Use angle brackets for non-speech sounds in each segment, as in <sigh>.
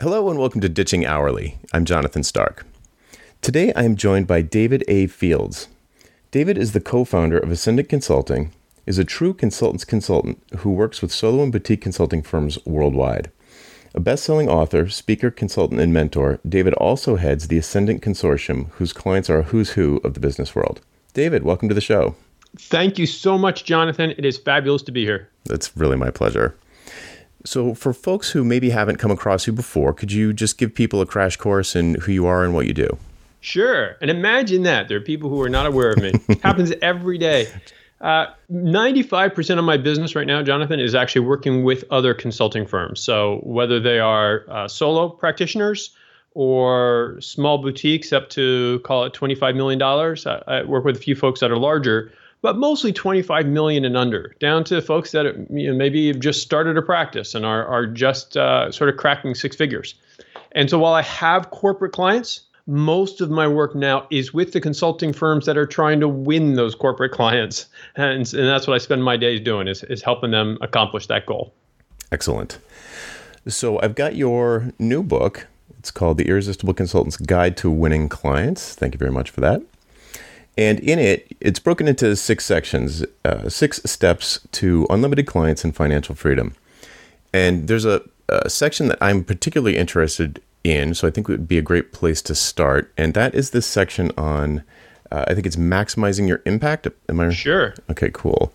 Hello and welcome to Ditching Hourly. I'm Jonathan Stark. Today I am joined by David A. Fields. David is the co founder of Ascendant Consulting, is a true consultant's consultant who works with solo and boutique consulting firms worldwide. A best selling author, speaker, consultant, and mentor, David also heads the Ascendant Consortium, whose clients are a who's who of the business world. David, welcome to the show. Thank you so much, Jonathan. It is fabulous to be here. It's really my pleasure. So, for folks who maybe haven't come across you before, could you just give people a crash course in who you are and what you do? Sure. And imagine that. There are people who are not aware of me. <laughs> it happens every day. Uh, 95% of my business right now, Jonathan, is actually working with other consulting firms. So, whether they are uh, solo practitioners or small boutiques up to call it $25 million, I, I work with a few folks that are larger but mostly 25 million and under, down to folks that you know, maybe have just started a practice and are, are just uh, sort of cracking six figures. And so while I have corporate clients, most of my work now is with the consulting firms that are trying to win those corporate <laughs> clients. And, and that's what I spend my days doing is, is helping them accomplish that goal. Excellent. So I've got your new book. It's called The Irresistible Consultant's Guide to Winning Clients. Thank you very much for that. And in it, it's broken into six sections, uh, six steps to unlimited clients and financial freedom. And there's a, a, section that I'm particularly interested in, so I think it would be a great place to start. And that is this section on, uh, I think it's maximizing your impact. Am I sure? Okay, cool.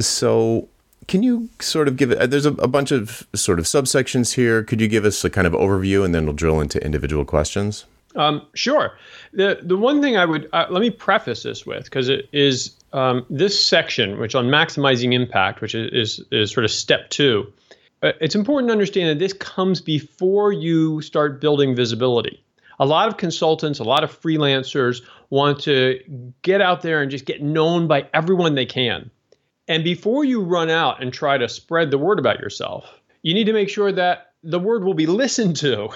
So, can you sort of give it? There's a, a bunch of sort of subsections here. Could you give us a kind of overview, and then we'll drill into individual questions? Um, sure. The the one thing I would uh, let me preface this with because it is um, this section, which on maximizing impact, which is is, is sort of step two. Uh, it's important to understand that this comes before you start building visibility. A lot of consultants, a lot of freelancers want to get out there and just get known by everyone they can. And before you run out and try to spread the word about yourself, you need to make sure that the word will be listened to.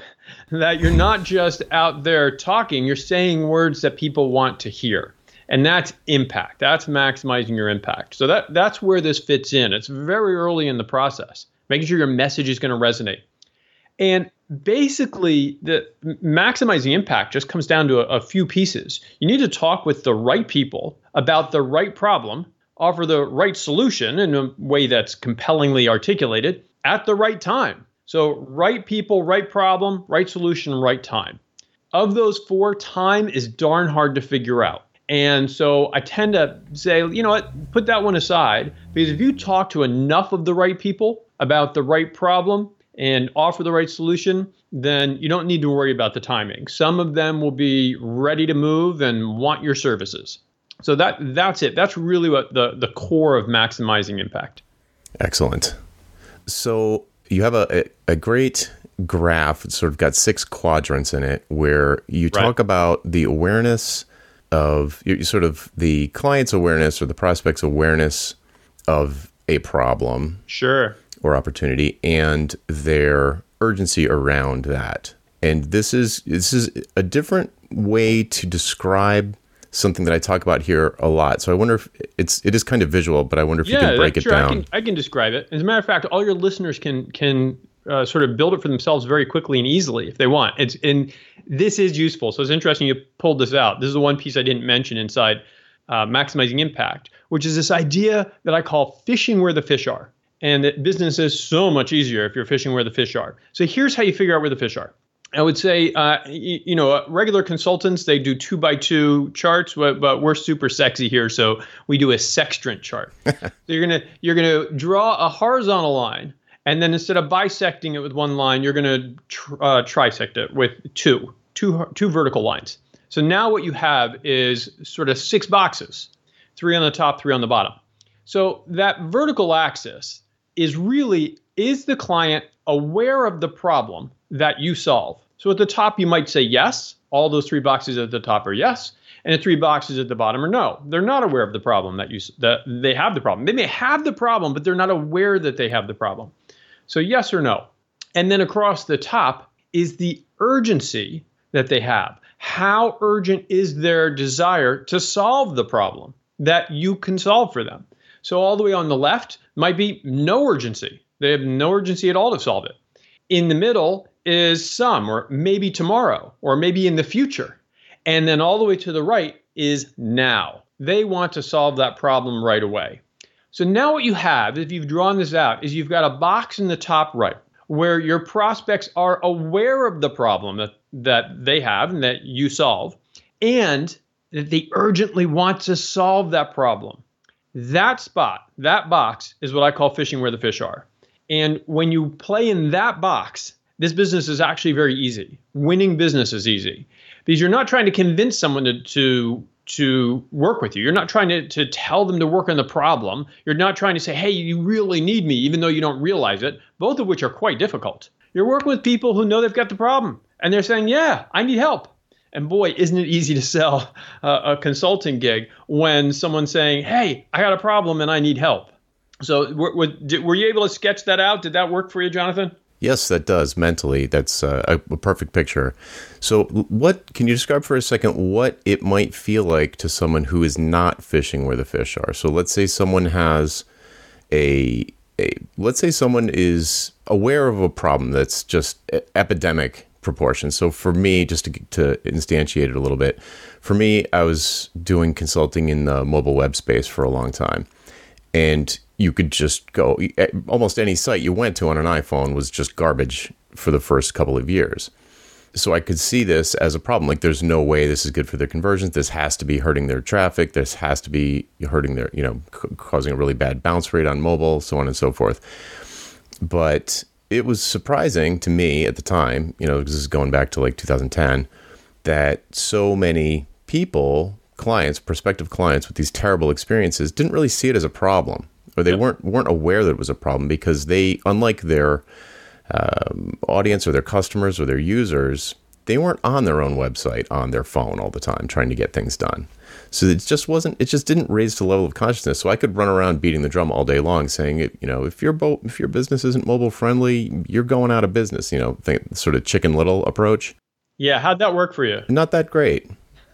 that you're not just out there talking, you're saying words that people want to hear. And that's impact. That's maximizing your impact. So that that's where this fits in. It's very early in the process, making sure your message is going to resonate. And basically, the maximizing impact just comes down to a, a few pieces. You need to talk with the right people about the right problem, offer the right solution in a way that's compellingly articulated at the right time. So, right people, right problem, right solution, right time. Of those four, time is darn hard to figure out. And so I tend to say, you know what, put that one aside because if you talk to enough of the right people about the right problem and offer the right solution, then you don't need to worry about the timing. Some of them will be ready to move and want your services. So that that's it. That's really what the the core of maximizing impact. Excellent. So you have a, a, great graph. It's sort of got six quadrants in it where you talk right. about the awareness of sort of the client's awareness or the prospect's awareness of a problem. Sure. Or opportunity and their urgency around that. And this is this is a different way to describe something that I talk about here a lot. So I wonder if it's it is kind of visual, but I wonder if yeah, you can break it sure. down. I can, I can describe it. As a matter of fact, all your listeners can can uh, sort of build it for themselves very quickly and easily if they want. It's and this is useful. So it's interesting you pulled this out. This is the one piece I didn't mention inside uh, maximizing impact, which is this idea that I call fishing where the fish are. And that business is so much easier if you're fishing where the fish are. So here's how you figure out where the fish are. I would say, uh, you, you, know, regular consultants they do two by two charts, but, but we're super sexy here, so we do a sextant chart. <laughs> so you're gonna you're gonna draw a horizontal line, and then instead of bisecting it with one line, you're gonna tr- uh, trisect it with two two two vertical lines. So now what you have is sort of six boxes, three on the top, three on the bottom. So that vertical axis is really is the client aware of the problem that you solve. So at the top, you might say yes. All those three boxes at the top are yes, and the three boxes at the bottom are no. They're not aware of the problem that you that they have the problem. They may have the problem, but they're not aware that they have the problem. So yes or no. And then across the top is the urgency that they have. How urgent is their desire to solve the problem that you can solve for them? So all the way on the left might be no urgency. They have no urgency at all to solve it. In the middle is some, or maybe tomorrow, or maybe in the future. And then all the way to the right is now. They want to solve that problem right away. So now what you have, if you've drawn this out, is you've got a box in the top right where your prospects are aware of the problem that, that they have and that you solve, and that they urgently want to solve that problem. That spot, that box, is what I call fishing where the fish are. And when you play in that box, this business is actually very easy. Winning business is easy because you're not trying to convince someone to, to to work with you. You're not trying to, to tell them to work on the problem. You're not trying to say, hey, you really need me, even though you don't realize it, both of which are quite difficult. You're working with people who know they've got the problem and they're saying, yeah, I need help. And boy, isn't it easy to sell a, a consulting gig when someone's saying, hey, I got a problem and I need help. So were, were, were you able to sketch that out? Did that work for you, Jonathan? Yes, that does mentally. That's uh, a, a, perfect picture. So, what can you describe for a second what it might feel like to someone who is not fishing where the fish are? So, let's say someone has a, a let's say someone is aware of a problem that's just epidemic proportions. So, for me, just to, to instantiate it a little bit, for me, I was doing consulting in the mobile web space for a long time, and you could just go almost any site you went to on an iPhone was just garbage for the first couple of years. So I could see this as a problem. Like, there's no way this is good for their conversions. This has to be hurting their traffic. This has to be hurting their, you know, causing a really bad bounce rate on mobile, so on and so forth. But it was surprising to me at the time, you know, this is going back to like 2010, that so many people, clients, prospective clients with these terrible experiences didn't really see it as a problem or they yep. weren't weren't aware that it was a problem because they, unlike their um, audience or their customers or their users, they weren't on their own website on their phone all the time trying to get things done. So it just wasn't. It just didn't raise the level of consciousness. So I could run around beating the drum all day long, saying, you know, if your bo- if your business isn't mobile friendly, you're going out of business. You know, think, sort of Chicken Little approach. Yeah, how'd that work for you? Not that great.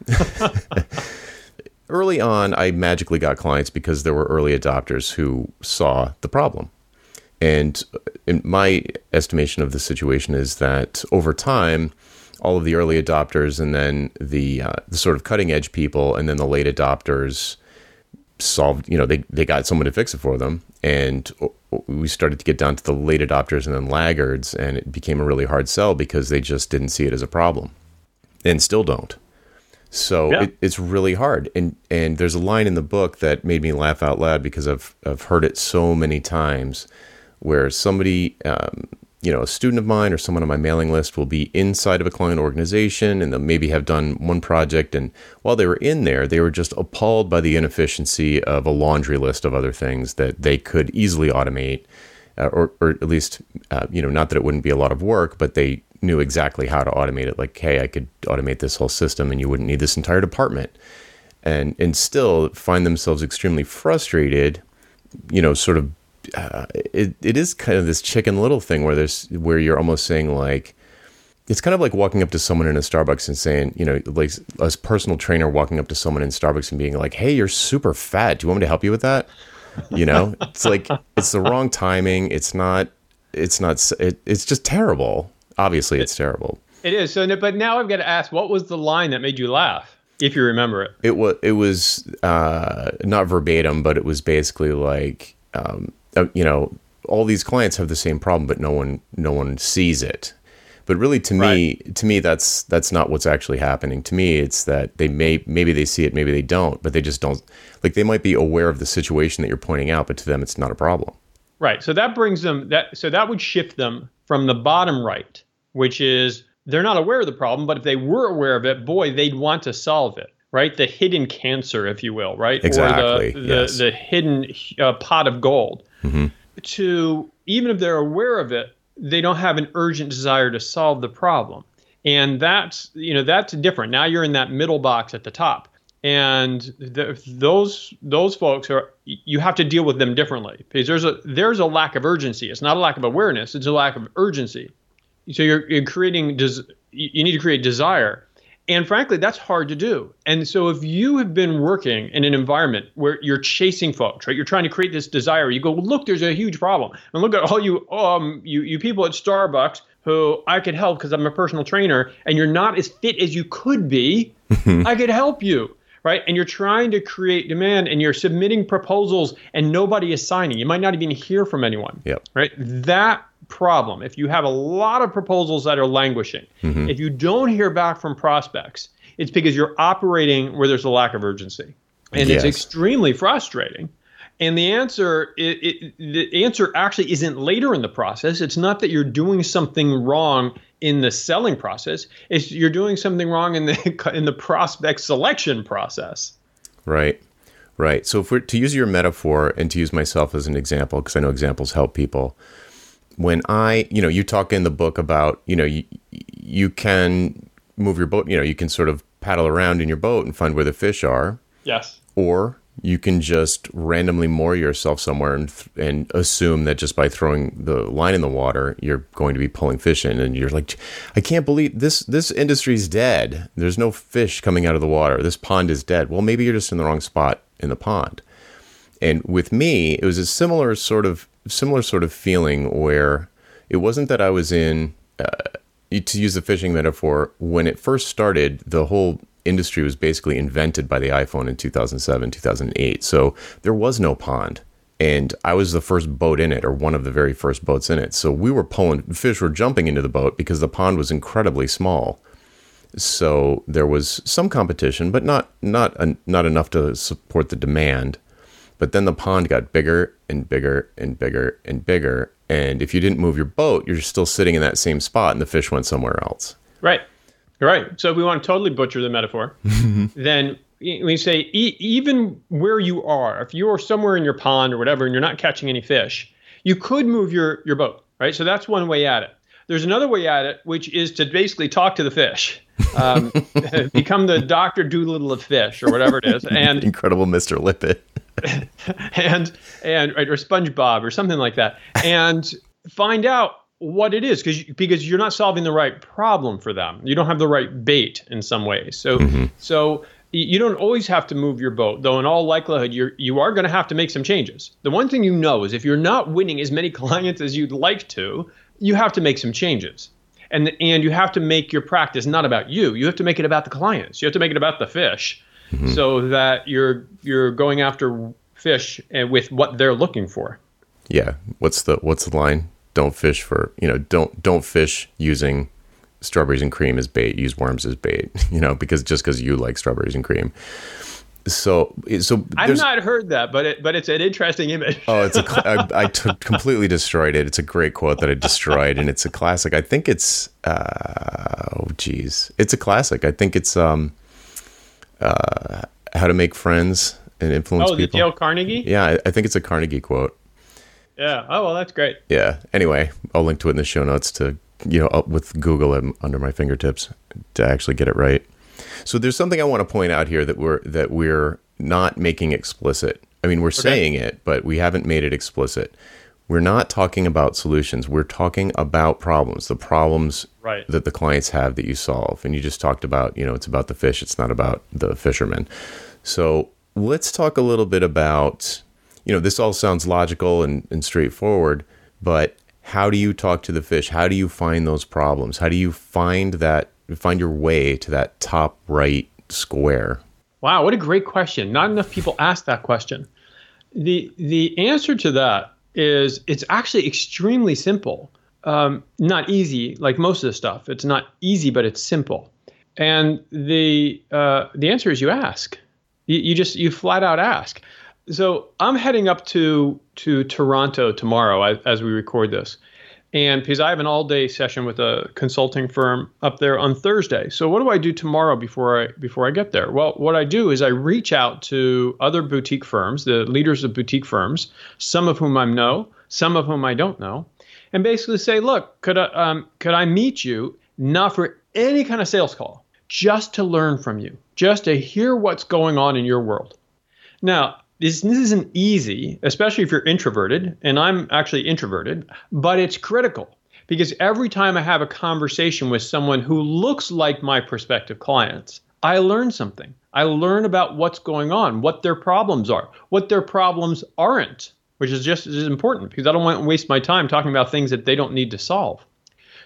<laughs> early on, I magically got clients because there were early adopters who saw the problem. And uh, in my estimation of the situation is that over time, all of the early adopters and then the uh, the sort of cutting edge people and then the late adopters solved you know they, they got someone to fix it for them and uh, uh, we started to get down to the late adopters and then laggards and it became a really hard sell because they just didn't see it as a problem and still don't so yeah. it, it's really hard. And and there's a line in the book that made me laugh out loud because I've I've heard it so many times, where somebody, um, you know, a student of mine or someone on my mailing list will be inside of a client organization and they'll maybe have done one project, and while they were in there, they were just appalled by the inefficiency of a laundry list of other things that they could easily automate. Uh, or, or at least, uh, you know, not that it wouldn't be a lot of work, but they knew exactly how to automate it. Like, hey, I could automate this whole system, and you wouldn't need this entire department. And and still find themselves extremely frustrated. You know, sort of. Uh, it it is kind of this chicken little thing where there's where you're almost saying like. It's kind of like walking up to someone in a Starbucks and saying, you know, like a personal trainer walking up to someone in Starbucks and being like, "Hey, you're super fat. Do you want me to help you with that?" You know, it's like it's the wrong timing. It's not. It's not. It, it's just terrible. Obviously, it's terrible. It is. So, but now I've got to ask, what was the line that made you laugh, if you remember it? It was. It was uh, not verbatim, but it was basically like, um, uh, you know, all these clients have the same problem, but no one, no one sees it. But really, to me, right. to me, that's that's not what's actually happening. To me, it's that they may maybe they see it, maybe they don't, but they just don't. Like they might be aware of the situation that you're pointing out, but to them, it's not a problem. Right. So that brings them that. So that would shift them from the bottom right which is they're not aware of the problem, but if they were aware of it, boy, they'd want to solve it, right? The hidden cancer, if you will, right? Exactly. Or the, the, yes. the hidden uh, pot of gold. Mm-hmm. To even if they're aware of it, they don't have an urgent desire to solve the problem. And that's, you know, that's different. Now you're in that middle box at the top. And the, those those folks are you have to deal with them differently because there's a there's a lack of urgency. It's not a lack of awareness; it's a lack of urgency so you're, you're creating des- you need to create desire. And frankly that's hard to do. And so if you have been working in an environment where you're chasing folks right? You're trying to create this desire. You go well, look there's a huge problem. And look at all you um you, you people at starbucks who I could help because I'm a personal trainer and you're not as fit as you could be, I could help you. Right. And you're trying to create demand and you're submitting proposals and nobody is signing. You might not even hear from anyone. Yep. Right. That problem, if you have a lot of proposals that are languishing, mm-hmm. if you don't hear back from prospects, it's because you're operating where there's a lack of urgency. And yes. it's extremely frustrating and the answer, it, it, the answer actually isn't later in the process. It's not that you're doing something wrong in the selling process. It's you're doing something wrong in the <laughs> in the prospect selection process. Right, right. So if we're to use your metaphor and to use myself as an example, because I know examples help people. When I, you know, you talk in the book about, you know, you you can move your boat. You know, you can sort of paddle around in your boat and find where the fish are. Yes. Or you can just randomly moor yourself somewhere and, and assume that just by throwing the line in the water you're going to be pulling fish in. And you're like i can't believe this this industry's dead. There's no fish coming out of the water. This pond is dead. Well maybe you're just in the wrong spot in the pond. And with me it was a similar sort of similar sort of feeling where it wasn't that i was in uh, to use the fishing metaphor when it first started the whole industry was basically invented by the iPhone in 2007, 2008. So there was no pond. And I was the first boat in it, or one of the very first boats in it. So we were pulling, fish were jumping into the boat because the pond was incredibly small. So there was some competition, but not not not enough to support the demand. But then the pond got bigger and bigger and bigger and bigger. And if you didn't move your boat, you're still sitting in that same spot, and the fish went somewhere else. Right. Right. So if we want to totally butcher the metaphor. <laughs> then we say e- even where you are, if you are somewhere in your pond or whatever, and you're not catching any fish, you could move your your boat. Right. So that's one way at it. There's another way at it, which is to basically talk to the fish, um, <laughs> <laughs> become the Doctor Dolittle of fish or whatever it is, and incredible Mr. Limpet, and and right, or SpongeBob or something like that, and find out what it is because because you're not solving the right problem for them. You don't have the right bait in some ways. So mm-hmm. so you don't always have to move your boat, though. In all likelihood, you're you are going to have to make some changes. The one thing you know is if you're not winning as many <laughs> clients as you'd like to, you have to make some changes. And and you have to make your practice not about you. You have to make it about the clients. You have to make it about the fish, mm-hmm. so that you're you're going after fish and with what they're looking for. Yeah. What's the what's the line? Don't fish for you know don't don't fish using strawberries and cream as bait use worms as bait <laughs> you know because just because you like strawberries and cream so so I've not heard that, but it but it's an interesting image. oh, it's a <laughs> I, I t- completely destroyed it. It's a great quote that I destroyed, and it's a classic. I think it's uh, oh geez, it's a classic. I think it's um uh how to make friends and influence oh, people. Oh, the Dale Carnegie. Yeah, I, I think it's a Carnegie quote. Yeah. Oh well, that's great. Yeah. Anyway, I'll link to it in the show notes to you know up with Google under my fingertips to actually get it right. So there's something I want to point out here that we're that we're not making explicit. I mean, we're okay. saying it, but we haven't made it explicit. We're not talking about solutions. We're talking about problems, the problems right. that the clients have that you solve. And you just talked about, you know, it's about the fish. It's not about the fisherman. So let's talk a little bit about you know, this all sounds logical and, and straightforward, but how do you talk to the fish? How do you find those problems? How do you find that find your way to that top right square? Wow, what a great question. Not enough people ask that question. The the answer to that is it's actually extremely simple. Um, not easy like most of the stuff. It's not easy, but it's simple. And the uh, the answer is you ask. You, you just you flat out ask. So I'm heading up to to Toronto tomorrow as, we record this, and because I have an all day session with a consulting firm up there on Thursday. So what do I do tomorrow before I before I get there? Well, what I do is I reach out to other boutique firms, the leaders of boutique firms, some of whom I know, some of whom I don't know, and basically say, look, could I um, could I meet you not for any kind of sales call, just to learn from you, just to hear what's going on in your world. Now, this, this isn't easy, especially if you're introverted, and I'm actually introverted, but it's critical because every time I have a conversation with someone who looks like my prospective clients, I learn something. I learn about what's going on, what their problems are, what their problems aren't, which is just as important because I don't want to waste my time talking about things that they don't need to solve.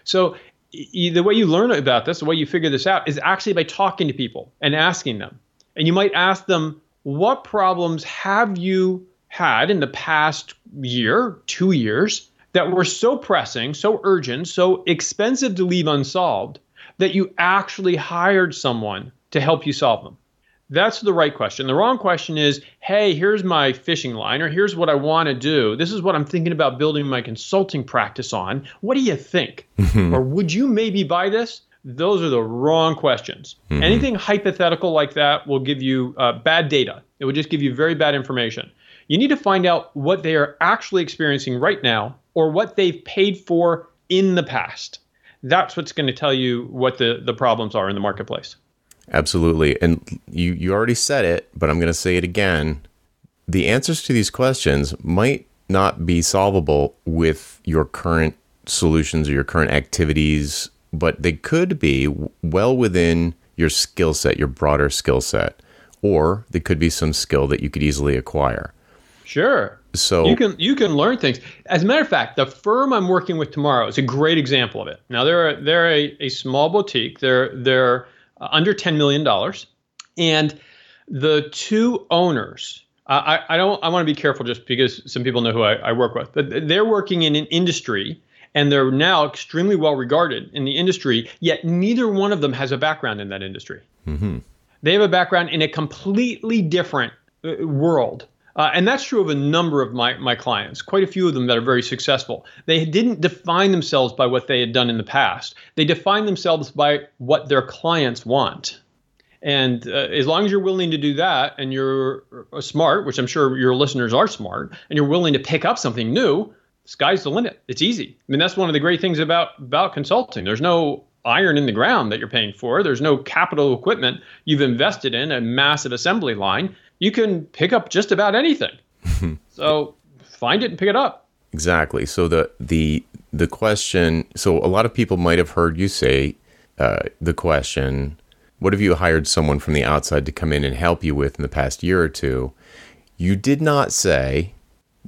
So the way you learn about this, the way you figure this out is actually by talking to people and asking them. And you might ask them, what problems have you had in the past year, two years, that were so pressing, so urgent, so expensive to leave unsolved that you actually hired someone to help you solve them? That's the right question. The wrong question is, hey, here's my fishing line, or here's what I want to do. This is what I'm thinking about building my consulting practice on. What do you think? <laughs> Or would you maybe buy this? Those are the wrong questions. Mm-hmm. Anything hypothetical like that will give you uh, bad data. It will just give you very bad information. You need to find out what they are actually experiencing right now or what they've paid for in the past. That's what's going to tell you what the, the problems are in the marketplace. Absolutely. And you, you already said it, but I'm going to say it again. The answers to these questions might not be solvable with your current solutions or your current activities, but they could be well within your skill set, your broader skill set, or they could be some skill that you could easily acquire. Sure. So you can you can learn things. As a matter of fact, the firm I'm working with tomorrow is a great example of it. Now they're a, they're a, a small boutique. They're they're uh, under $10 million. And the two owners, I, I don't I want to be careful just because some people know who I, I work with, but they're working in an industry and they're now extremely well regarded in the industry, yet neither one of them has a background in that industry. Mm-hmm. They have a background in a completely different uh, world. Uh, and that's true of a number of my, my clients, quite a few of them that are very successful. They didn't define themselves by what they had done in the past, they define themselves by what their clients want. And uh, as long as you're willing to do that and you're uh, smart, which I'm sure your listeners are smart, and you're willing to pick up something new, sky's the limit. It's easy. I mean, that's one of the great things about, about consulting. There's no iron in the ground that you're paying for, there's no capital equipment you've invested in, a massive assembly line you can pick up just about anything. <laughs> so find it and pick it up. Exactly. So the the the question. So a lot of people might have heard you say uh, the question, "What have you hired someone from the outside to come in and help you with in the past year or two? You did not say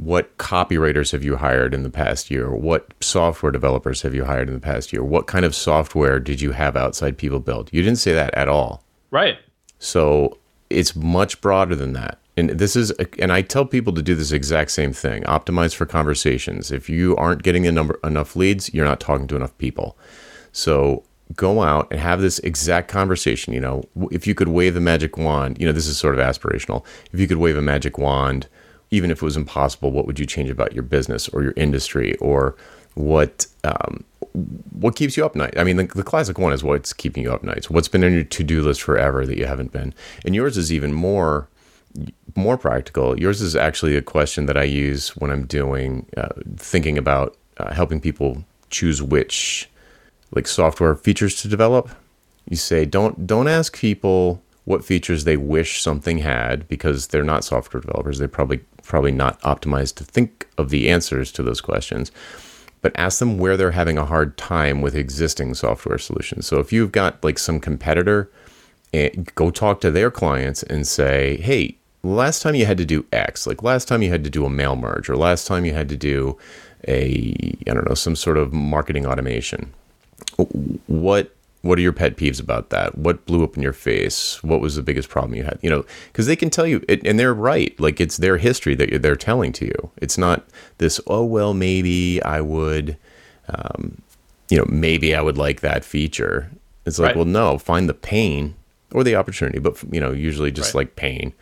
what copywriters have you hired in the past year? What software developers have you hired in the past year? What kind of software did you have outside people build? You didn't say that at all. Right. So it's much broader than that. And this is, and I tell people to do this exact same thing. Optimize for conversations. If you aren't getting a number enough leads, you're not talking to enough people. So go out and have this exact conversation. You know, if you could wave a magic wand, you know, this is sort of aspirational. If you could wave a magic wand, even if it was impossible, what would you change about your business or your industry or what um, what keeps you up night? I mean, the, the, classic one is what's keeping you up nights. What's been on your to do list forever that you haven't been? And yours is even more more practical. Yours is actually a question that I use when I'm doing uh, thinking about uh, helping people choose which like software features to develop. You say don't don't ask people what features they wish something had because they're not software developers. They're probably probably not optimized to think of the answers to those questions but ask them where they're having a hard time with existing software solutions. So if you've got like some competitor, eh, go talk to their clients and say, hey, last time you had to do X, like last time you had to do a mail merge, or last time you had to do a, I don't know, some sort of marketing automation. What what are your pet peeves about that? What blew up in your face? What was the biggest problem you had? You know, because they can tell you, and they're right. Like it's their history that they're telling to you. It's not this. Oh well, maybe I would. Um, you know, maybe I would like that feature. It's like, right. well, no, find the pain or the opportunity, but you know, usually just right. like pain,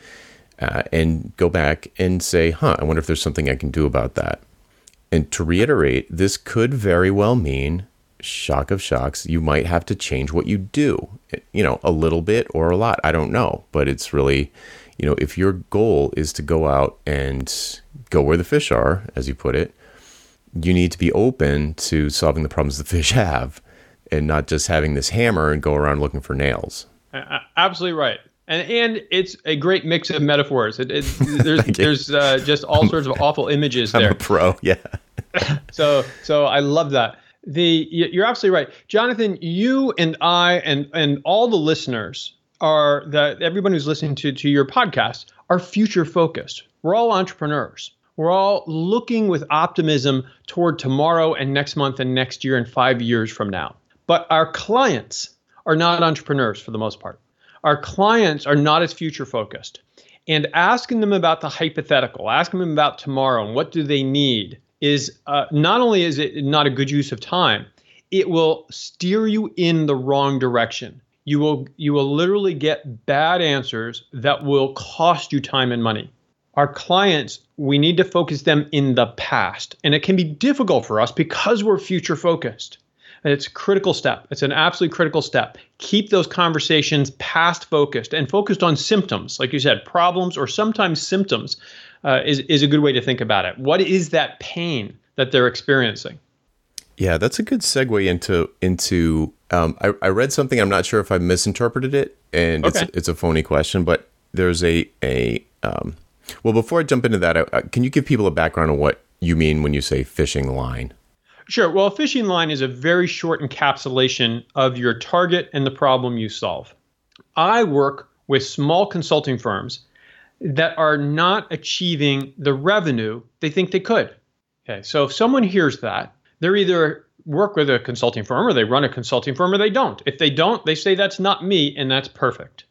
uh, and go back and say, huh, I wonder if there's something I can do about that. And to reiterate, this could very well mean shock of shocks, you might have to change what you do, you know, a little bit or a lot. I don't know. But it's really, you know, if your goal is to go out and go where the fish are, as you put it, you need to be open to solving the problems the <laughs> fish have and not just having this hammer and go around looking for nails. Absolutely right. And, and it's a great mix of metaphors. It, it, <laughs> there's there's uh, just all sorts of <laughs> awful images there. I'm a pro, yeah. so so I love that the you're absolutely right, Jonathan. You and I and and all the listeners are that everyone who's listening to to your podcast are future focused. We're all entrepreneurs. We're all looking with optimism toward tomorrow and next month and next year and five years from now. But our clients are not entrepreneurs for the most part. Our clients are not as future focused. And asking them about the hypothetical, asking them about tomorrow and what do they need is uh, not only is it not a good use of time, it will steer you in the wrong direction. You will you will literally get bad answers that will cost you time and money our clients, we need to focus them in the past. And it can be difficult for us because we're future focused. And it's a critical step. It's an absolutely critical step. Keep those conversations past focused and focused on symptoms, like you said, problems or sometimes symptoms uh, is, is a good way to think about it. What is that pain that they're experiencing? Yeah, that's a good segue into into. Um, I, I read something. I'm not sure if I misinterpreted it, and okay. it's it's a phony question, but there's a a um, well, before I jump into that, uh, can you give people a background on what you mean when you say fishing line? Sure. Well, a fishing line is a very short encapsulation of your target and the problem you solve. I work with small consulting firms that are not achieving the revenue they think they could. Okay. So if someone hears that, they're either work with a consulting firm or they run a consulting firm or they don't. If they don't, they say that's not me and that's perfect.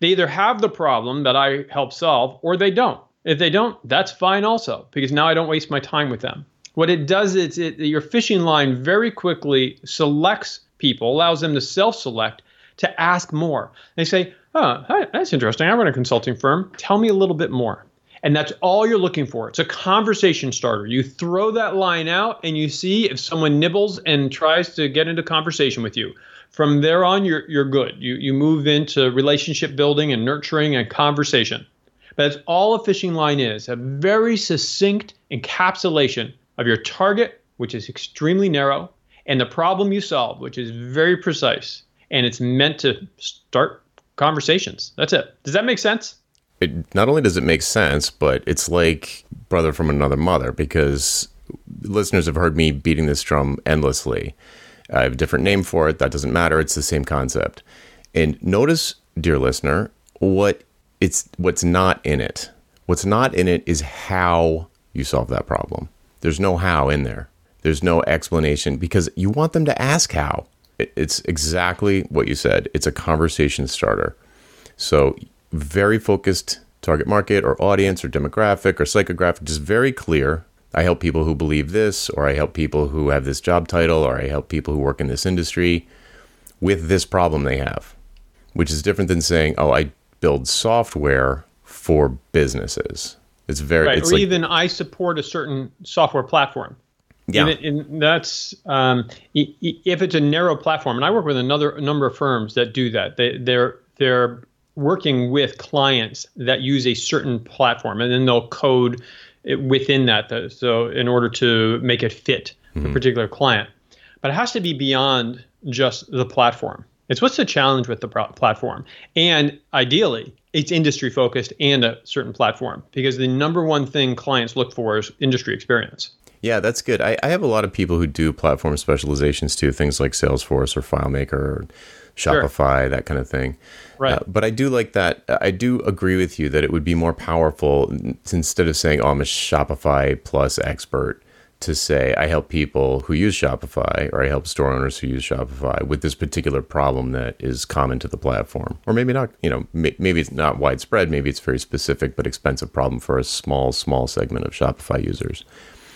They either have the problem that I help solve or they don't. If they don't, that's fine also, because now I don't waste my time with them. What it does is it, your fishing line very quickly selects people, allows them to self select to ask more. They say, Oh, that's interesting. I run a consulting firm. Tell me a little bit more. And that's all you're looking for. It's a conversation starter. You throw that line out and you see if someone nibbles and tries to get into conversation with you from there on you're you're good. You you move into relationship building and nurturing and conversation. But that's all a fishing line is, a very succinct encapsulation of your target, which is extremely narrow, and the problem you solve, which is very precise. And it's meant to start conversations. That's it. Does that make sense? It, not only does it make sense, but it's like brother from another mother because listeners have heard me beating this drum endlessly. I have a different name for it. That doesn't matter. It's the same concept. And notice, dear listener, what it's what's not in it. What's not in it is how you solve that problem. There's no how in there. There's no explanation because you want them to ask how. It's exactly what you said. It's a conversation starter. So, very focused target market or audience or demographic or psychographic, just very clear I help people who believe this, or I help people who have this job title, or I help people who work in this industry with this problem they have, which is different than saying, oh, I build software for businesses. It's very, right. It's or like, even I support a certain software platform. Yeah. And, and that's um, if it's a narrow platform, and I work with another a number of firms that do that. They, they're they're working with clients that use a certain platform, and then they'll code within that. So in order to make it fit mm-hmm. the particular client, but it has to be beyond just the platform. It's what's the challenge with the pro- platform, and ideally, it's industry focused and a certain platform because the number one thing clients look for is industry experience. Yeah, that's good. I, I have a lot of people who do platform specializations too, things like Salesforce or FileMaker or Shopify, sure. that kind of thing. Right. Uh, but I do like that. I do agree with you that it would be more powerful instead of saying, oh, I'm a Shopify plus expert, to say, I help people who use Shopify or I help store owners who use Shopify with this particular problem that is common to the platform. Or maybe not, you know, maybe it's not widespread, maybe it's very specific but expensive problem for a small, small segment of Shopify users.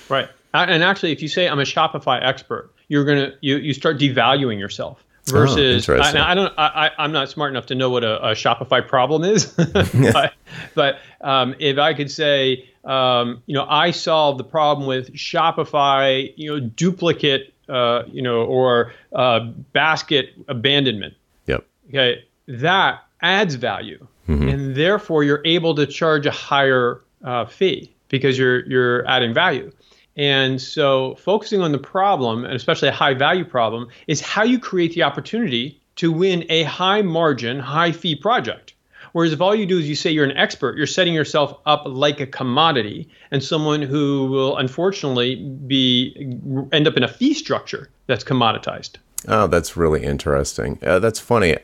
Right. And actually, if you say I'm a Shopify expert, you're gonna you, you start devaluing yourself versus oh, I, I, don't I, I'm not smart enough to know what a, a Shopify problem is, <laughs> <laughs> but, but um, if I could say um, you know I solved the problem with Shopify you know duplicate uh, you know or uh, basket abandonment. Yep. Okay, that adds value, mm-hmm. and therefore you're able to charge a higher uh, fee because you're you're adding value. And so, focusing on the problem, and especially a high value problem, is how you create the opportunity to win a high margin, high fee project. Whereas if all you do is you say you're an expert, you're setting yourself up like a commodity and someone who will unfortunately be end up in a fee structure that's commoditized. Oh, that's really interesting. Uh, that's funny.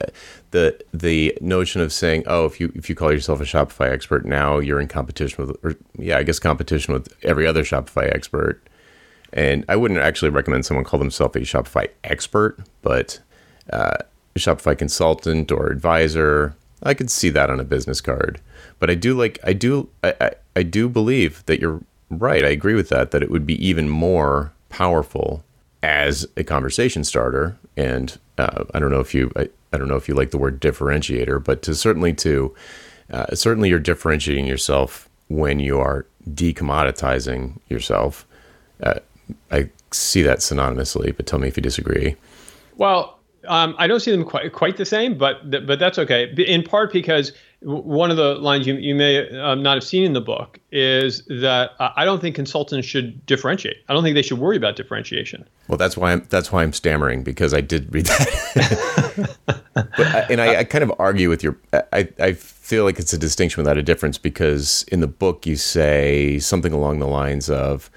The the notion of saying, "Oh, if you if you call yourself a Shopify expert, now you're in competition with, or yeah, I guess competition with every other Shopify expert." And I wouldn't actually recommend someone call themselves a Shopify expert, but uh, a Shopify consultant or advisor. I could see that on a business card. But I do like I do I, I, I do believe that you're right. I agree with that. That it would be even more powerful as a conversation starter. And uh, I don't know if you I, I don't know if you like the word differentiator, but to certainly to uh, certainly you're differentiating yourself when you are decommoditizing yourself. Uh, I see that synonymously, but tell me if you disagree. Well, um, I don't see them quite quite the same, but th- but that's okay. In part because one of the lines you you may um, not have seen in the book is that uh, I don't think consultants should differentiate. I don't think they should worry about differentiation. Well, that's why I'm that's why I'm stammering because I did read that, <laughs> but, and I, I, kind of argue with your. I I feel like it's a distinction without a difference because in the book you say something along the lines of,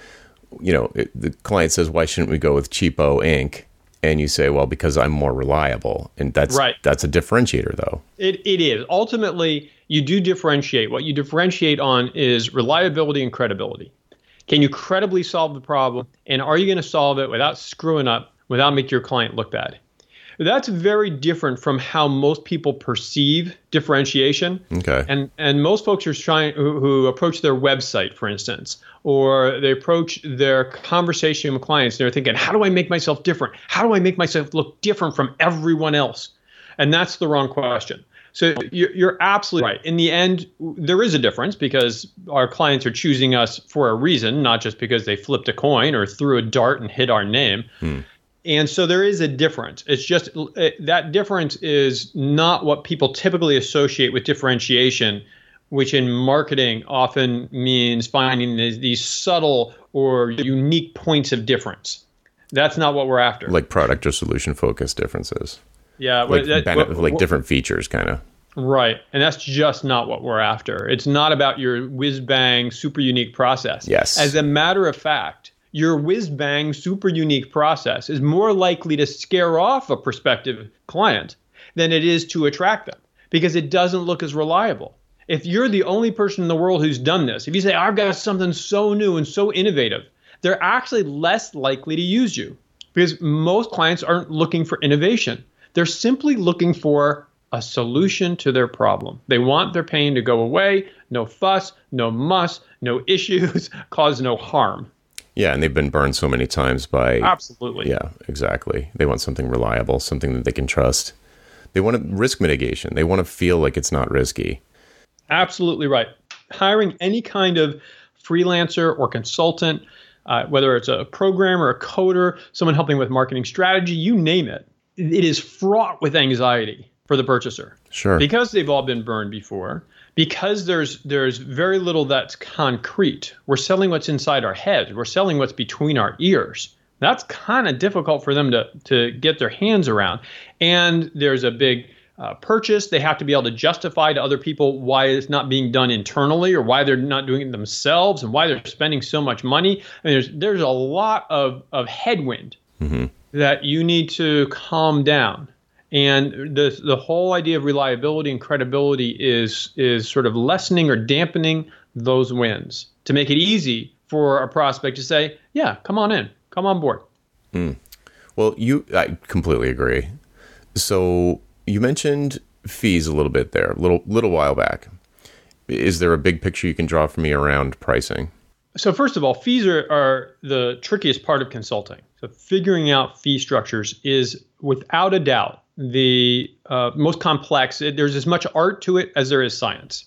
you know, it, the client says, "Why shouldn't we go with cheapo ink?" And you say, well, because I'm more reliable, and that's right. That's a differentiator, though. It it is ultimately you do differentiate. What you differentiate on is reliability and credibility. Can you credibly solve the problem, and are you going to solve it without screwing up, without making your client look bad? That's very different from how most people perceive differentiation. Okay. And and most folks are trying who, who approach their website, for instance, or they approach their conversation with clients. They're thinking, how do I make myself different? How do I make myself look different from everyone else? And that's the wrong question. So you're absolutely right. In the end, there is a difference because our clients are choosing us for a reason, not just because they flipped a coin or threw a dart and hit our name. Hmm. And so there is a difference. It's just eh, that difference is not what people typically associate with differentiation, which in marketing often means finding these, these subtle or unique points of difference. That's not what we're after. Like product or solution focused differences. Yeah, like, that, what, like different features, kind of. Right. And that's just not what we're after. It's not about your whiz bang, super unique process. Yes. As a matter of fact, your whiz bang super unique process is more likely to scare off a prospective client than it is to attract them because it doesn't look as reliable. If you're the only person in the world who's done this, if you say, I've got something so new and so innovative, they're actually less likely to use you because most clients aren't looking for innovation. They're simply looking for a solution to their problem. They want their pain to go away, no fuss, no muss, no issues, <laughs> cause no harm. Yeah, and they've been burned so many times by Absolutely. Yeah, exactly. They want something reliable, something that they can trust. They want risk mitigation. They want to feel like it's not risky. Absolutely right. Hiring any kind of freelancer or consultant, uh, whether it's a programmer, a coder, someone helping with marketing strategy, you name it, it is fraught with anxiety for the purchaser. Sure. Because they've all been burned before because there's there's very little that's concrete. We're selling what's inside our heads. We're selling what's between our ears. That's kind of difficult for them to to get their hands around. And there's a big uh, purchase. They have to be able to justify to other people why it's not being done internally or why they're not doing it themselves and why they're spending so much money. I mean, there's there's a lot of of headwind mm-hmm. that you need to calm down and the the whole idea of reliability and credibility is is sort of lessening or dampening those wins to make it easy for a prospect to say, "Yeah, come on in, come on board." Mm. Well, you I completely agree. So you mentioned fees a little bit there, a little little while back. Is there a big picture you can draw for me around pricing? So first of all, fees are, are the trickiest part of consulting. So figuring out fee structures is without a doubt the uh, most complex. There's as much art to it as there is science.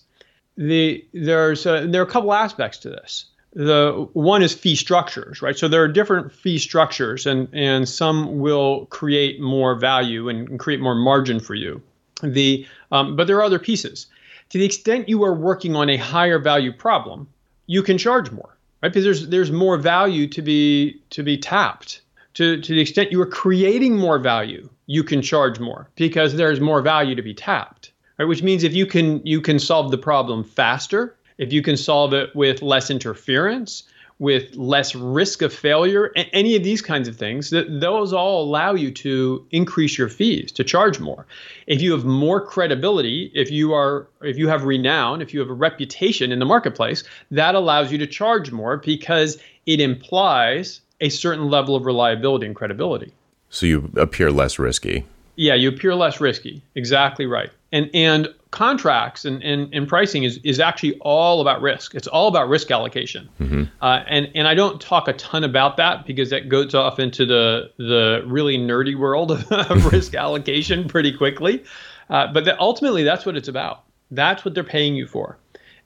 The there's a, there are a couple aspects to this. The one is fee structures, right? So there are different fee structures, and and some will create more value and, create more margin for you. The um, but there are other pieces. To the extent you are working on a higher value problem, you can charge more, right? Because there's there's more value to be to be tapped. To to the extent you are creating more value, you can charge more because there's more value to be tapped. Right? Which means if you can you can solve the problem faster, if you can solve it with less interference, with less risk of failure, any of these kinds of things, those all allow you to increase your fees, to charge more. If you have more credibility, if you are if you have renown, if you have a reputation in the marketplace, that allows you to charge more because it implies a certain level of reliability and credibility. So you appear less risky. Yeah, you appear less risky. Exactly right. And and contracts and, and, and pricing is, is actually all about risk. It's all about risk allocation. Mm-hmm. Uh, and, and I don't talk a ton about that because that goes off into the, the really nerdy world <laughs> of <laughs> risk allocation pretty quickly. Uh, but that ultimately, that's what it's about. That's what they're paying you for.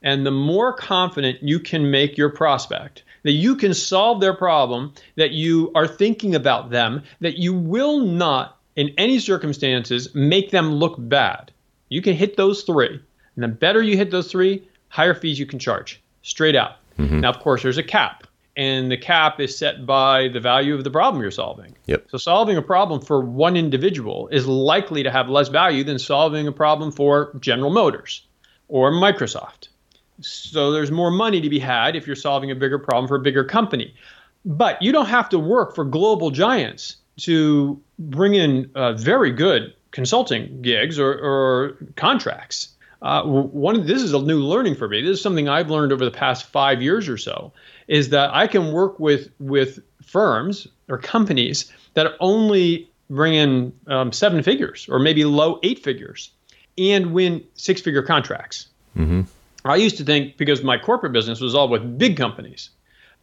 And the more confident you can make your prospect that you can solve their problem, that you are thinking about them, that you will not, in any circumstances, make them look bad you can hit those three. And the better you hit those three, higher fees you can charge straight out. Mm-hmm. Now, of course, there's a cap, and the cap is set by the value of the problem you're solving. Yep. So, solving a problem for one individual is likely to have less value than solving a problem for General Motors or Microsoft. So, there's more money to be had if you're solving a bigger problem for a bigger company. But you don't have to work for global giants to bring in uh, very good consulting gigs or, or contracts. Uh, one this is a new learning for me. This is something I've learned over the past five years or so. Is that I can work with with firms or companies that only bring in um, seven figures or maybe low eight figures and win six figure contracts. Mm-hmm. I used to think because my corporate business was all with big companies,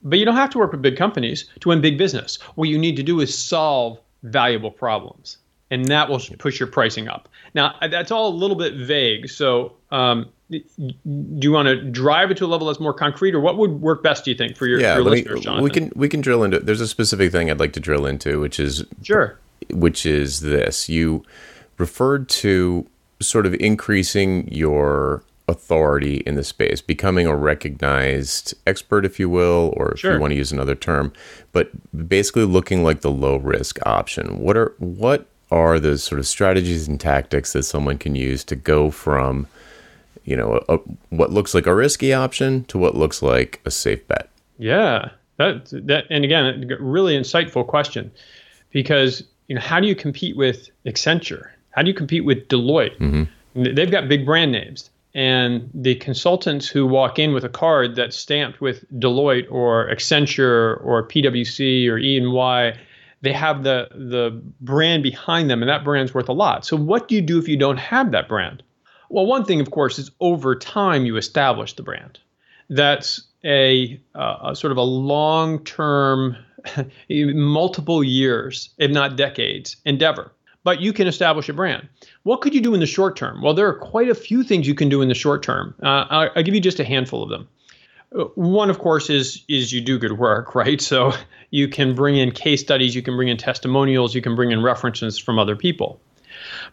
but you don't have to work with big companies to win big business. What you need to do is solve valuable problems and that will push your pricing up. Now, that's all a little bit vague. So, um, do you want to drive it to a level that's more concrete, or what would work best? Do you think for your, yeah, your listeners, Jonathan? We can we can drill into. There's a specific thing I'd like to drill into, which is sure, which is this. You referred to sort of increasing your authority in the space, becoming a recognized expert, if you will, or if sure. you want to use another term, but basically looking like the low risk option. What are what are the sort of strategies and tactics that someone can use to go from, you know, a, what looks like a risky option to what looks like a safe bet? Yeah, that that, and again, really insightful question, because you know, how do you compete with Accenture? How do you compete with Deloitte? Mm-hmm. They've got big brand names. And the consultants who walk in with a card that's stamped with Deloitte or Accenture or PwC or E&Y, they have the the brand behind them and that brand's worth a lot. So what do you do if you don't have that brand? Well one thing of course is over time you establish the brand. That's a, uh, a sort of a long term <laughs> multiple years if not decades endeavor but you can establish a brand. What could you do in the short term? Well there are quite a few things you can do in the short term. Uh, I'll, I'll give you just a handful of them. One of course is is you do good work <laughs> right? So you can bring in case studies you can bring in testimonials you can bring in references from other people.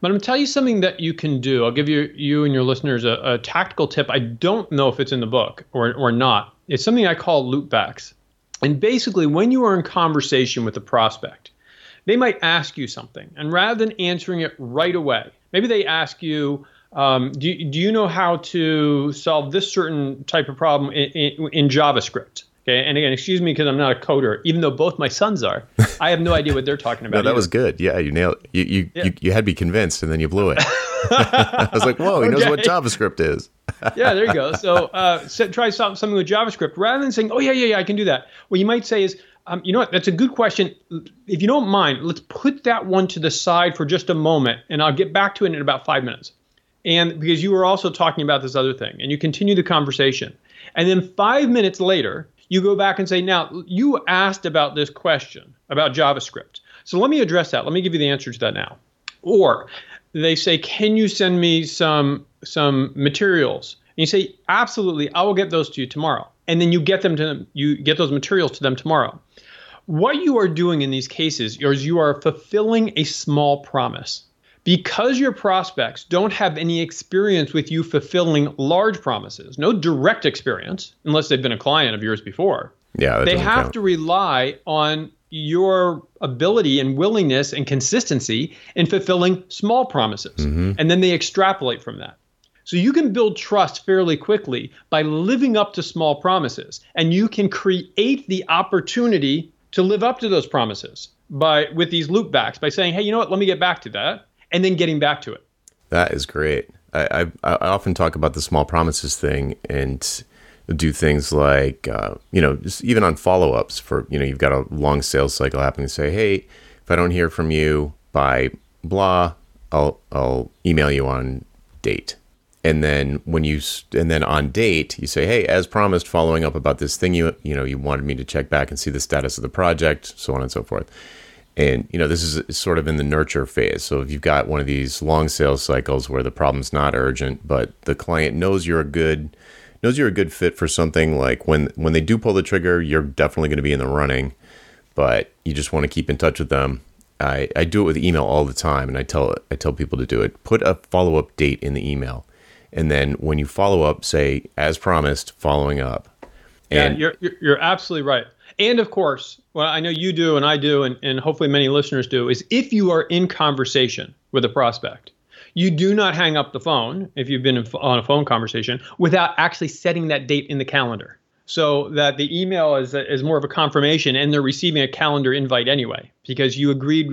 But i'm going to tell you something that you can do. I'll give you you and your listeners a, a tactical tip. I don't know if it's in the book or, or not. It's something i call loopbacks. And basically when you are in conversation with a prospect they might ask you something and rather than answering it right away maybe they ask you um, do, do you know how to solve this certain type of problem in, in, in JavaScript? Okay, and again, excuse me because I'm not a coder, even though both my sons are. <laughs> I have no idea what they're talking about. no, that either. was good. Yeah, you nailed. It. You you, yeah. you you had me convinced, and then you blew it. <laughs> I was like, whoa, he okay. knows what JavaScript is. <laughs> yeah, there you go. So, uh, so try something with JavaScript rather than saying, oh yeah, yeah, yeah, I can do that. What you might say is, um, you know what? That's a good question. If you don't mind, let's put that one to the side for just a moment, and I'll get back to it in about five minutes. And because you were also talking about this other thing and you continue the conversation. And then five minutes later you go back and say now you asked about this question about javascript. So let me address that. Let me give you the answer to that now. Or they say can you send me some some materials? And you say absolutely. I will get those to you tomorrow and then you get them to them you get those materials to them tomorrow what you are doing in these cases is you are fulfilling a small promise because your prospects don't have any experience with you fulfilling large promises, no direct experience, unless they've been a client of yours before. Yeah, they have count. to rely on your ability and willingness and consistency in fulfilling small promises. Mm-hmm. And then they extrapolate from that. So you can build trust fairly quickly by living up to small promises, and you can create the opportunity to live up to those promises by with these loopbacks by saying, "Hey, you know what? Let me get back to that," and then getting back to it. That is great. I, I, I often talk about the small promises thing and do things like uh, you know just even on follow-ups for you know you've got a long sales cycle happening say hey if i don't hear from you by blah i'll i'll email you on date and then when you and then on date you say hey as promised following up about this thing you you know you wanted me to check back and see the status of the project so on and so forth and you know this is sort of in the nurture phase so if you've got one of these long sales cycles where the problem's not urgent but the client knows you're a good knows you're a good fit for something like when when they do pull the trigger, you're definitely going to be in the running, but you just want to keep in touch with them. I, I do it with email all the time, and I tell I tell people to do it. Put a follow up date in the email, and then when you follow up, say as promised, following up. And yeah, you're you're absolutely right. And of course, what I know you do and I do, and, and hopefully many listeners do, is if you are in conversation with a prospect, you do not hang up the phone if you've been on a phone conversation without actually setting that date in the calendar so that the email is, is more of a confirmation and they're receiving a calendar invite anyway because you agreed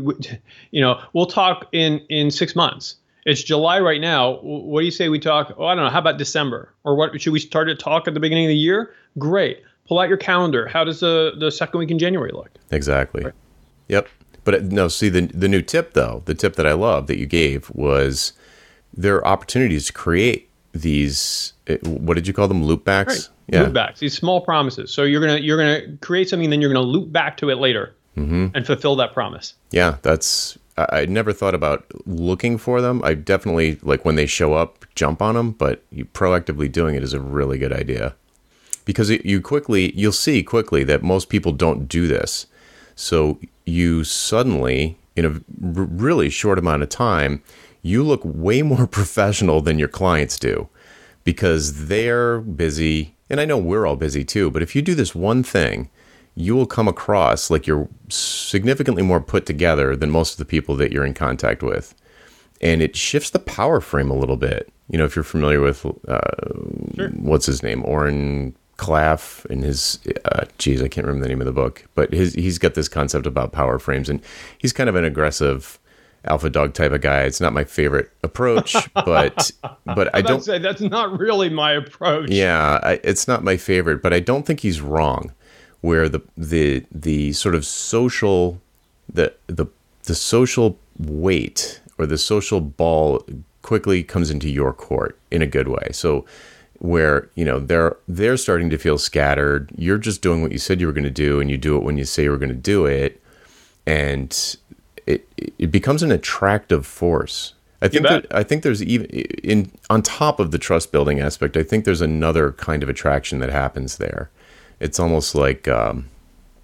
<laughs> you know we'll talk in in six months it's july right now what do you say we talk oh i don't know how about december or what should we start to talk at the beginning of the year great pull out your calendar how does the the second week in january look exactly right. yep but no, see the the new tip though, the tip that I love that you gave was there are opportunities to create these. Eh, what did you call them? Loopbacks. Right. Yeah. Loopbacks. These small promises. So you're gonna you're gonna create something, and then you're gonna loop back to it later mm-hmm. and fulfill that promise. Yeah, that's. I, never thought about looking for them. I definitely like when they show up, jump on them. But you proactively doing it is a really good idea because it, you quickly you'll see quickly that most people don't do this. So you suddenly, in a r- really short amount of time, you look way <laughs> more professional than your clients do because they're busy. And I know we're all busy too, but if you do this one thing, you will come across like you're significantly more put together than most of the people that you're in contact with. And it shifts the power frame a little bit. You know, if you're familiar with uh, sure. what's his name, Oren Klaff, and his uh, geez, I can't remember the name of the book, but his he's got this concept about power frames, and he's kind of an aggressive alpha dog type of guy. It's not my favorite approach, <laughs> but but I don't say that's not really my approach. Yeah, I, it's not my favorite, but I don't think he's wrong. Where the the the sort of social the the the social weight or the social ball quickly comes into your court in a good way. So where you know they're they're starting to feel scattered. You're just doing what you said you were going to do and you do it when you say you were going to do it. And it it becomes an attractive force. I think that, i think there's even in on top of the trust building aspect i think there's another kind of attraction that happens there it's almost like um,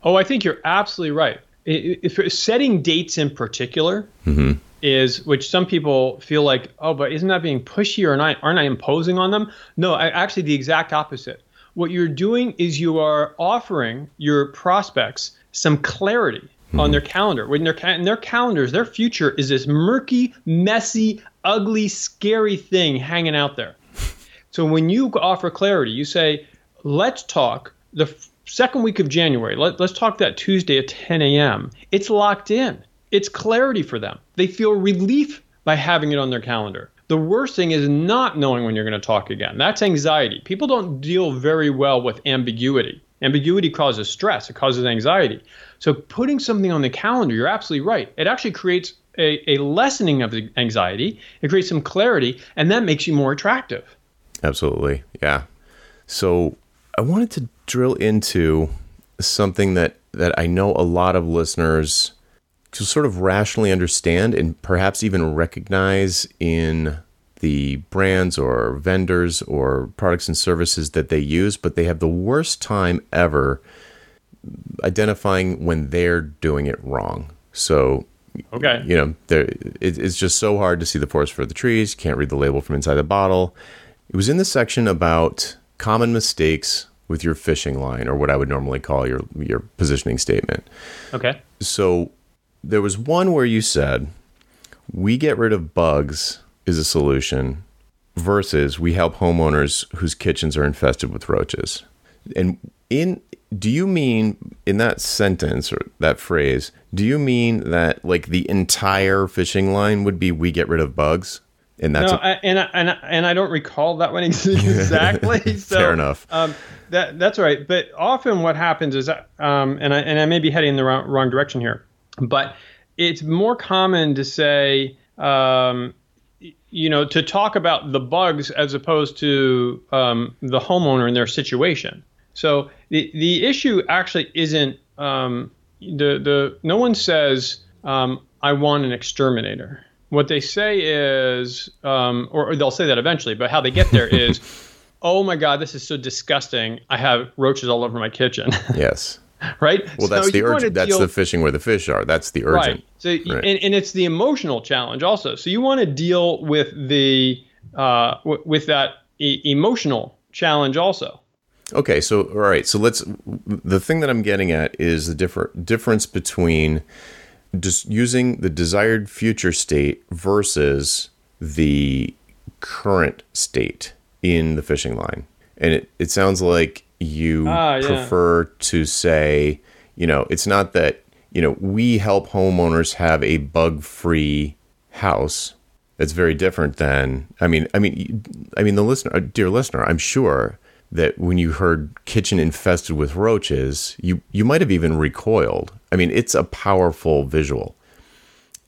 oh i think you're absolutely right if setting dates in particular mm-hmm is which some people feel like, oh, but isn't that being pushy or not, aren't I imposing on them? No, I, actually, the exact opposite. What you're doing is you are offering your prospects some clarity mm-hmm. on their calendar. When their in their calendars, their future is this murky, messy, ugly, scary thing hanging out there. <laughs> So when you offer clarity, you say, let's talk the second week of January. Let, let's talk that Tuesday at 10 a.m. It's locked in it's clarity for them. They feel relief by having it on their calendar. The worst thing is not knowing when you're going to talk again. That's anxiety. People don't deal very well with ambiguity. Ambiguity causes stress, it causes anxiety. So, putting something on the calendar, you're absolutely right. It actually creates a, a lessening of the anxiety, it creates some clarity, and that makes you more attractive. Absolutely. Yeah. So, I wanted to drill into something that, that I know a lot of listeners to sort of rationally understand and perhaps even recognize in the brands or vendors or products and services that they use, but they have the worst time ever identifying when they're doing it wrong. So, okay, you know, there it, it's just so hard to see the forest for the trees. Can't read the label from inside the bottle. It was in the section about common mistakes with your fishing line, or what I would normally call your your positioning statement. Okay. So there was one where you said, we get rid of bugs is a solution. versus we help homeowners whose kitchens are infested with roaches. And in do you mean in that sentence or that phrase, do you mean that like the entire fishing line would be we get rid of bugs? And that's no, a- I, and I, and I, and I don't recall that one <laughs> exactly. <laughs> so, Fair enough. Um, that that's right. But often what happens is, um, and I and I may be heading in the wrong, wrong direction here, but it's more common to say, um, you know, to talk about the bugs as opposed to um, the homeowner and their situation. So the the issue actually isn't um, the the no one says um, I want an exterminator. What they say is, um, or, or, they'll say that eventually, but how they get there is, <laughs> oh my God, this is so disgusting. I have roaches all over my kitchen. <laughs> Yes. right? Well, that's the urgent. That's deal, the fishing where the fish are. That's the urgent. Right. So, right. And, and it's the emotional challenge also. So you want to deal with the uh, w- with that e- emotional challenge also. Okay, so all right, so let's. The thing that I'm getting at is the different difference between just using the desired future state versus the current state in the fishing line, and it it sounds like you ah, yeah. prefer to say, you know, it's not that you know we help homeowners have a bug free house. It's very different than I mean I mean I mean the listener, dear listener, I'm sure that when you heard kitchen infested with roaches, you you might have even recoiled. I mean, it's a powerful visual,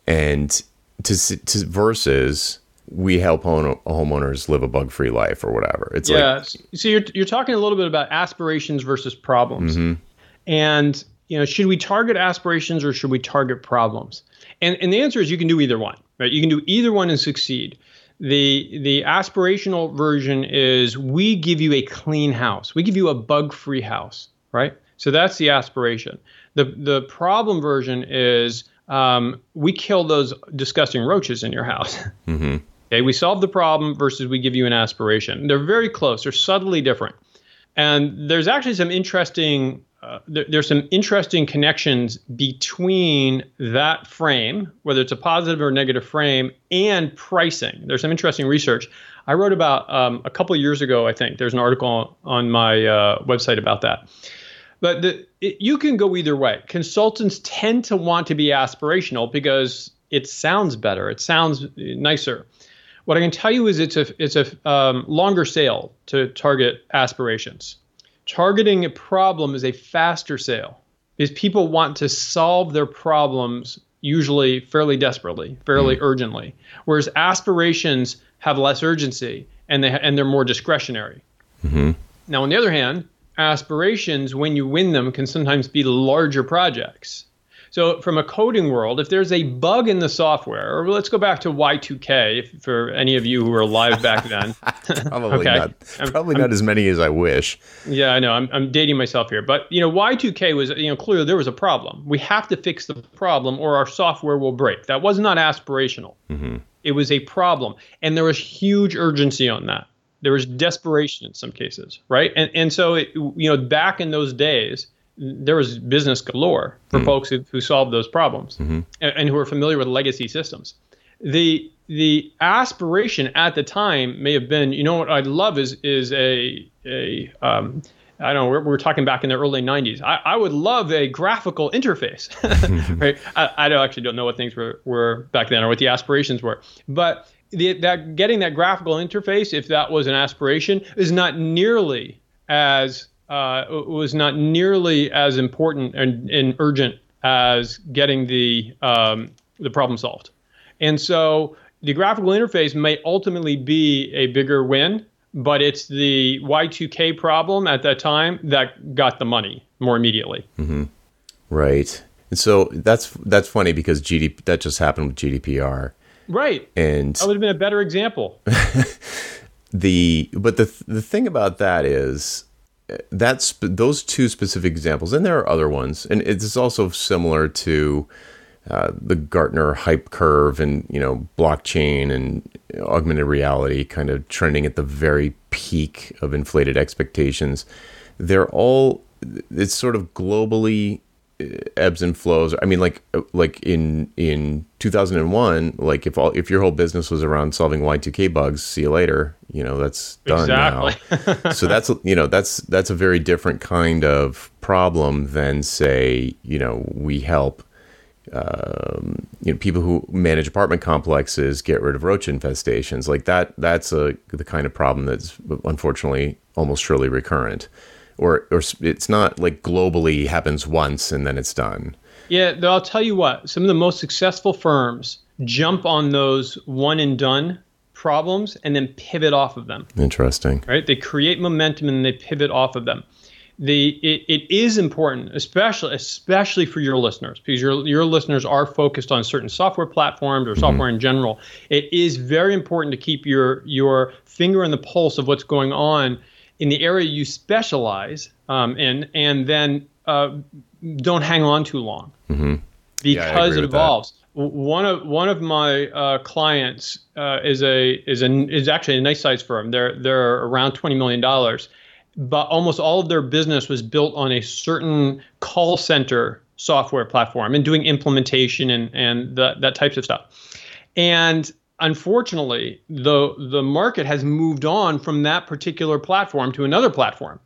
and to to versus we help home, homeowners live a bug free life or whatever. It's yeah. Like, so you're you're talking a little bit about aspirations versus problems, mm-hmm. and you know, should we target aspirations or should we target problems? And and the answer is you can do either one. Right? You can do either one and succeed the the aspirational version is we give you a clean house. We give you a bug-free house, right? So that's the aspiration. The the problem version is um, we kill those disgusting roaches in your house. <laughs> Mm-hmm. Okay, we solve the problem versus we give you an aspiration. They're very close. They're subtly different. And there's actually some interesting uh, there, there's some interesting connections between that frame, whether it's a positive or negative frame, and pricing. There's some interesting research. I wrote about um, a couple years ago, I think. There's an article on my uh, website about that. But the, it, you can go either way. Consultants tend to want to be aspirational because it sounds better, it sounds nicer. What I can tell you is it's a it's a um, longer sale to target aspirations targeting a problem is a faster sale because people want to solve their problems usually fairly desperately, fairly mm. urgently, whereas aspirations have less urgency and they and they're more discretionary. Mm-hmm. Now, on the other hand, aspirations, when you win them, can sometimes be larger projects. So, from a coding world, if there's a bug in the software, or let's go back to Y2K if, for any of you who were alive back then. <laughs> probably <laughs> okay. not. Probably I'm, not I'm, as many as I wish. Yeah, I know. I'm, I'm dating myself here, but you know, Y2K was you know clearly there was a problem. We have to fix the problem, or our software will break. That was not aspirational. Mm-hmm. It was a problem, and there was huge urgency on that. There was desperation in some cases, right? And and so it, you know, back in those days there was business galore for mm folks who, who solved those problems mm-hmm. and, and, who are familiar with legacy systems. The the aspiration at the time may have been, you know, what I'd love is is a a um, I don't know. We're, we're, talking back in the early '90s. I, I would love a graphical interface, <laughs> right? <laughs> I, I don't, actually don't know what things were, were back then or what the aspirations were, but the, that getting that graphical interface, if that was an aspiration, is not nearly as uh, was not nearly as important and, and urgent as getting the um, the problem solved. And so the graphical interface may ultimately be a bigger win, but it's the Y2K problem at that time that got the money more immediately. Mm-hmm. Right. And so that's that's funny because GDP that just happened with GDPR. Right. And that would have been a better example. <laughs> the but the the thing about that is that's those two specific examples, and there are other ones, and it's also similar to uh, the Gartner hype curve and you know blockchain and augmented reality kind of trending at the very peak of inflated expectations. They're all it's sort of globally ebbs and flows. I mean, like like in in 2001, like if all if your whole business was around solving Y2K bugs, see you later. You know, that's done exactly. now. so that's <laughs> you know that's that's a very different kind of problem than say you know we help. Um, you know, people who manage apartment complexes get rid of roach infestations like that. That's a the kind of problem that's unfortunately almost surely recurrent or or it's not like globally happens once and then it's done. Yeah, I'll tell you what. Some of the most successful firms jump on those one and done problems and then pivot off of them. Interesting. Right? They create momentum and they pivot off of them. The it, it is important, especially especially for your listeners, because your your listeners are focused on certain software platforms or software mm-hmm. in general. It is very important to keep your your finger on the pulse of what's going on in the area you specialize um, in, and then uh, don't hang on too long mm-hmm. because yeah, it evolves. That. One of one of my uh, clients uh, is a is a is actually a nice size firm. They're they're around twenty million dollars, but almost all of their business was built on a certain call center software platform and doing implementation and and the, that types of stuff. And unfortunately, the the market has moved on from that particular platform to another platform,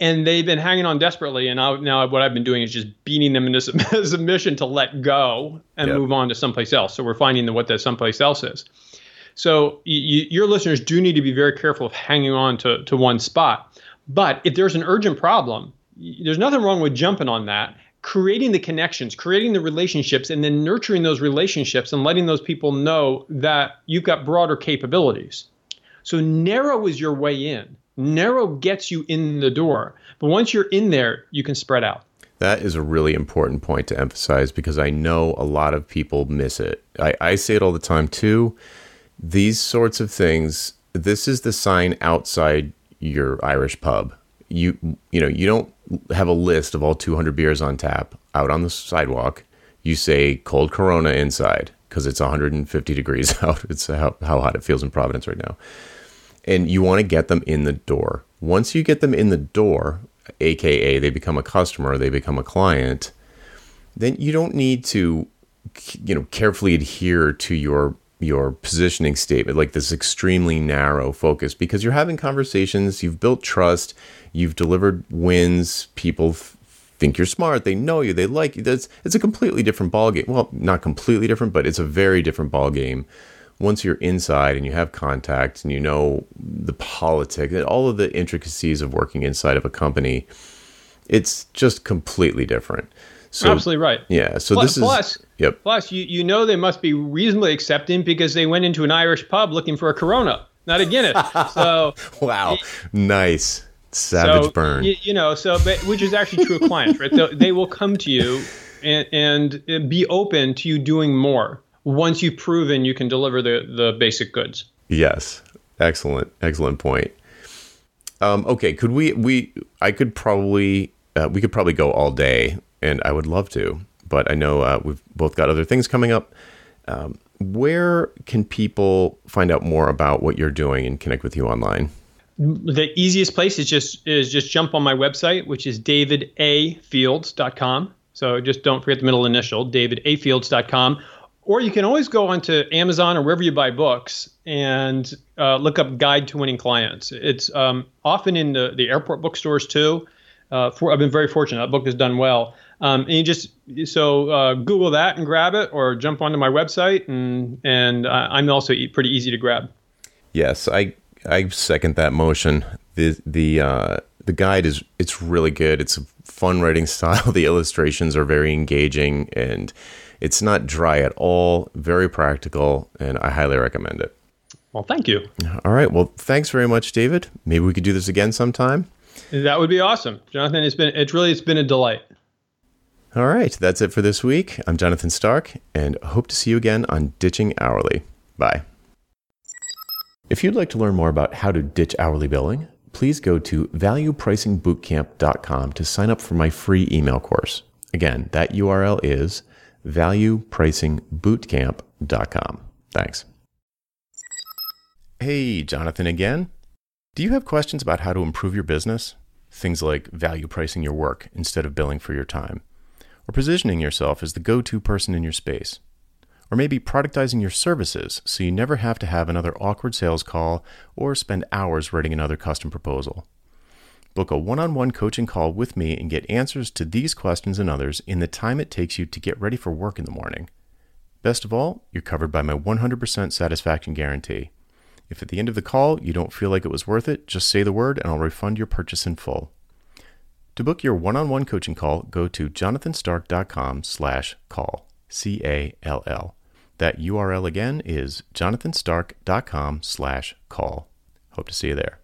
and they've been hanging on desperately. And now, now what I've been doing is just beating them into <laughs> submission to let go and yep. move on to someplace else. So we're finding what that someplace else is. So your listeners do need to be very careful of hanging on to to one spot. But if there's an urgent problem, there's nothing wrong with jumping on that creating the connections, creating the relationships, and then nurturing those relationships and letting those people know that you've got broader capabilities. So narrow is your way in. Narrow gets you in the door. But once you're in there, you can spread out. That is a really important point to emphasize because I know a lot of people miss it. I, I say it all the time too. These sorts of things, this is the sign outside your Irish pub. You you know, you don't have a list of all 200 beers on tap out on the sidewalk. You say cold Corona inside because it's 150 degrees <laughs> out. It's how, how hot it feels in Providence right now. And you want to get them in the door. Once you get them in the door, aka they become a customer, they become a client, then you don't need to you know carefully adhere to your your positioning statement like this extremely narrow focus because you're having conversations you've built trust you've delivered wins people f- think you're smart they know you they like you That's, it's a completely different ball game well not completely different but it's a very different ball game once you're inside and you have contact and you know the politics and all of the intricacies of working inside of a company it's just completely different so, Absolutely right. Yeah. So plus, this plus, yep. Plus, you you know they must be reasonably accepting because they went into an Irish pub looking for a Corona, not a Guinness. <laughs> So wow, it, nice savage so, burn. You, you, know, so but, which is actually true of clients, right? So they will come to you and, and be open to you doing more once you've proven you can deliver the the basic goods. Yes. Excellent. Excellent point. Um, okay, could we we I could probably uh, we could probably go all day and I would love to, but I know uh, we've both got other things coming up. Um, where can people find out more about what you're doing and connect with you online? The easiest place is just is just jump on my website, which is davidafields.com. So just don't forget the middle initial, davidafields.com. Or you can always go onto Amazon or wherever you buy books and uh, look up Guide to Winning Clients. It's um, often in the, the airport bookstores too. Uh, for, I've been very fortunate. That book has done well. Um, and you just so uh, Google that and grab it, or jump onto my website, and and uh, I'm also pretty easy to grab. Yes, I I second that motion. the the uh, The guide is it's really good. It's a fun writing <laughs> style. The illustrations are very engaging, and it's not dry at all. Very practical, and I highly recommend it. Well, thank you. All right. Well, thanks very much, David. Maybe we could do this again sometime. That would be awesome, Jonathan. It's been it's really it's been a delight. All right, that's it for this week. I'm Jonathan Stark, and hope to see you again on Ditching Hourly. Bye. If you'd like to learn more about how to ditch hourly billing, please go to valuepricingbootcamp.com to sign up for my free email course. Again, that URL is valuepricingbootcamp.com. Thanks. Hey, Jonathan again. Do you have questions about how to improve your business? Things like value pricing your work instead of billing for your time or positioning yourself as the go to person in your space. Or maybe productizing your services so you never have to have another awkward sales call or spend hours writing another custom proposal. Book a one on one coaching call with me and get answers to these questions and others in the time it takes you to get ready for work in the morning. Best of all, you're covered by my 100% satisfaction guarantee. If at the end of the call you don't feel like it was worth it, just say the word and I'll refund your purchase in full. To book your one-on-one coaching call, go to jonathanstark.com slash call, C-A-L-L. That URL again is jonathanstark.com slash call. Hope to see you there.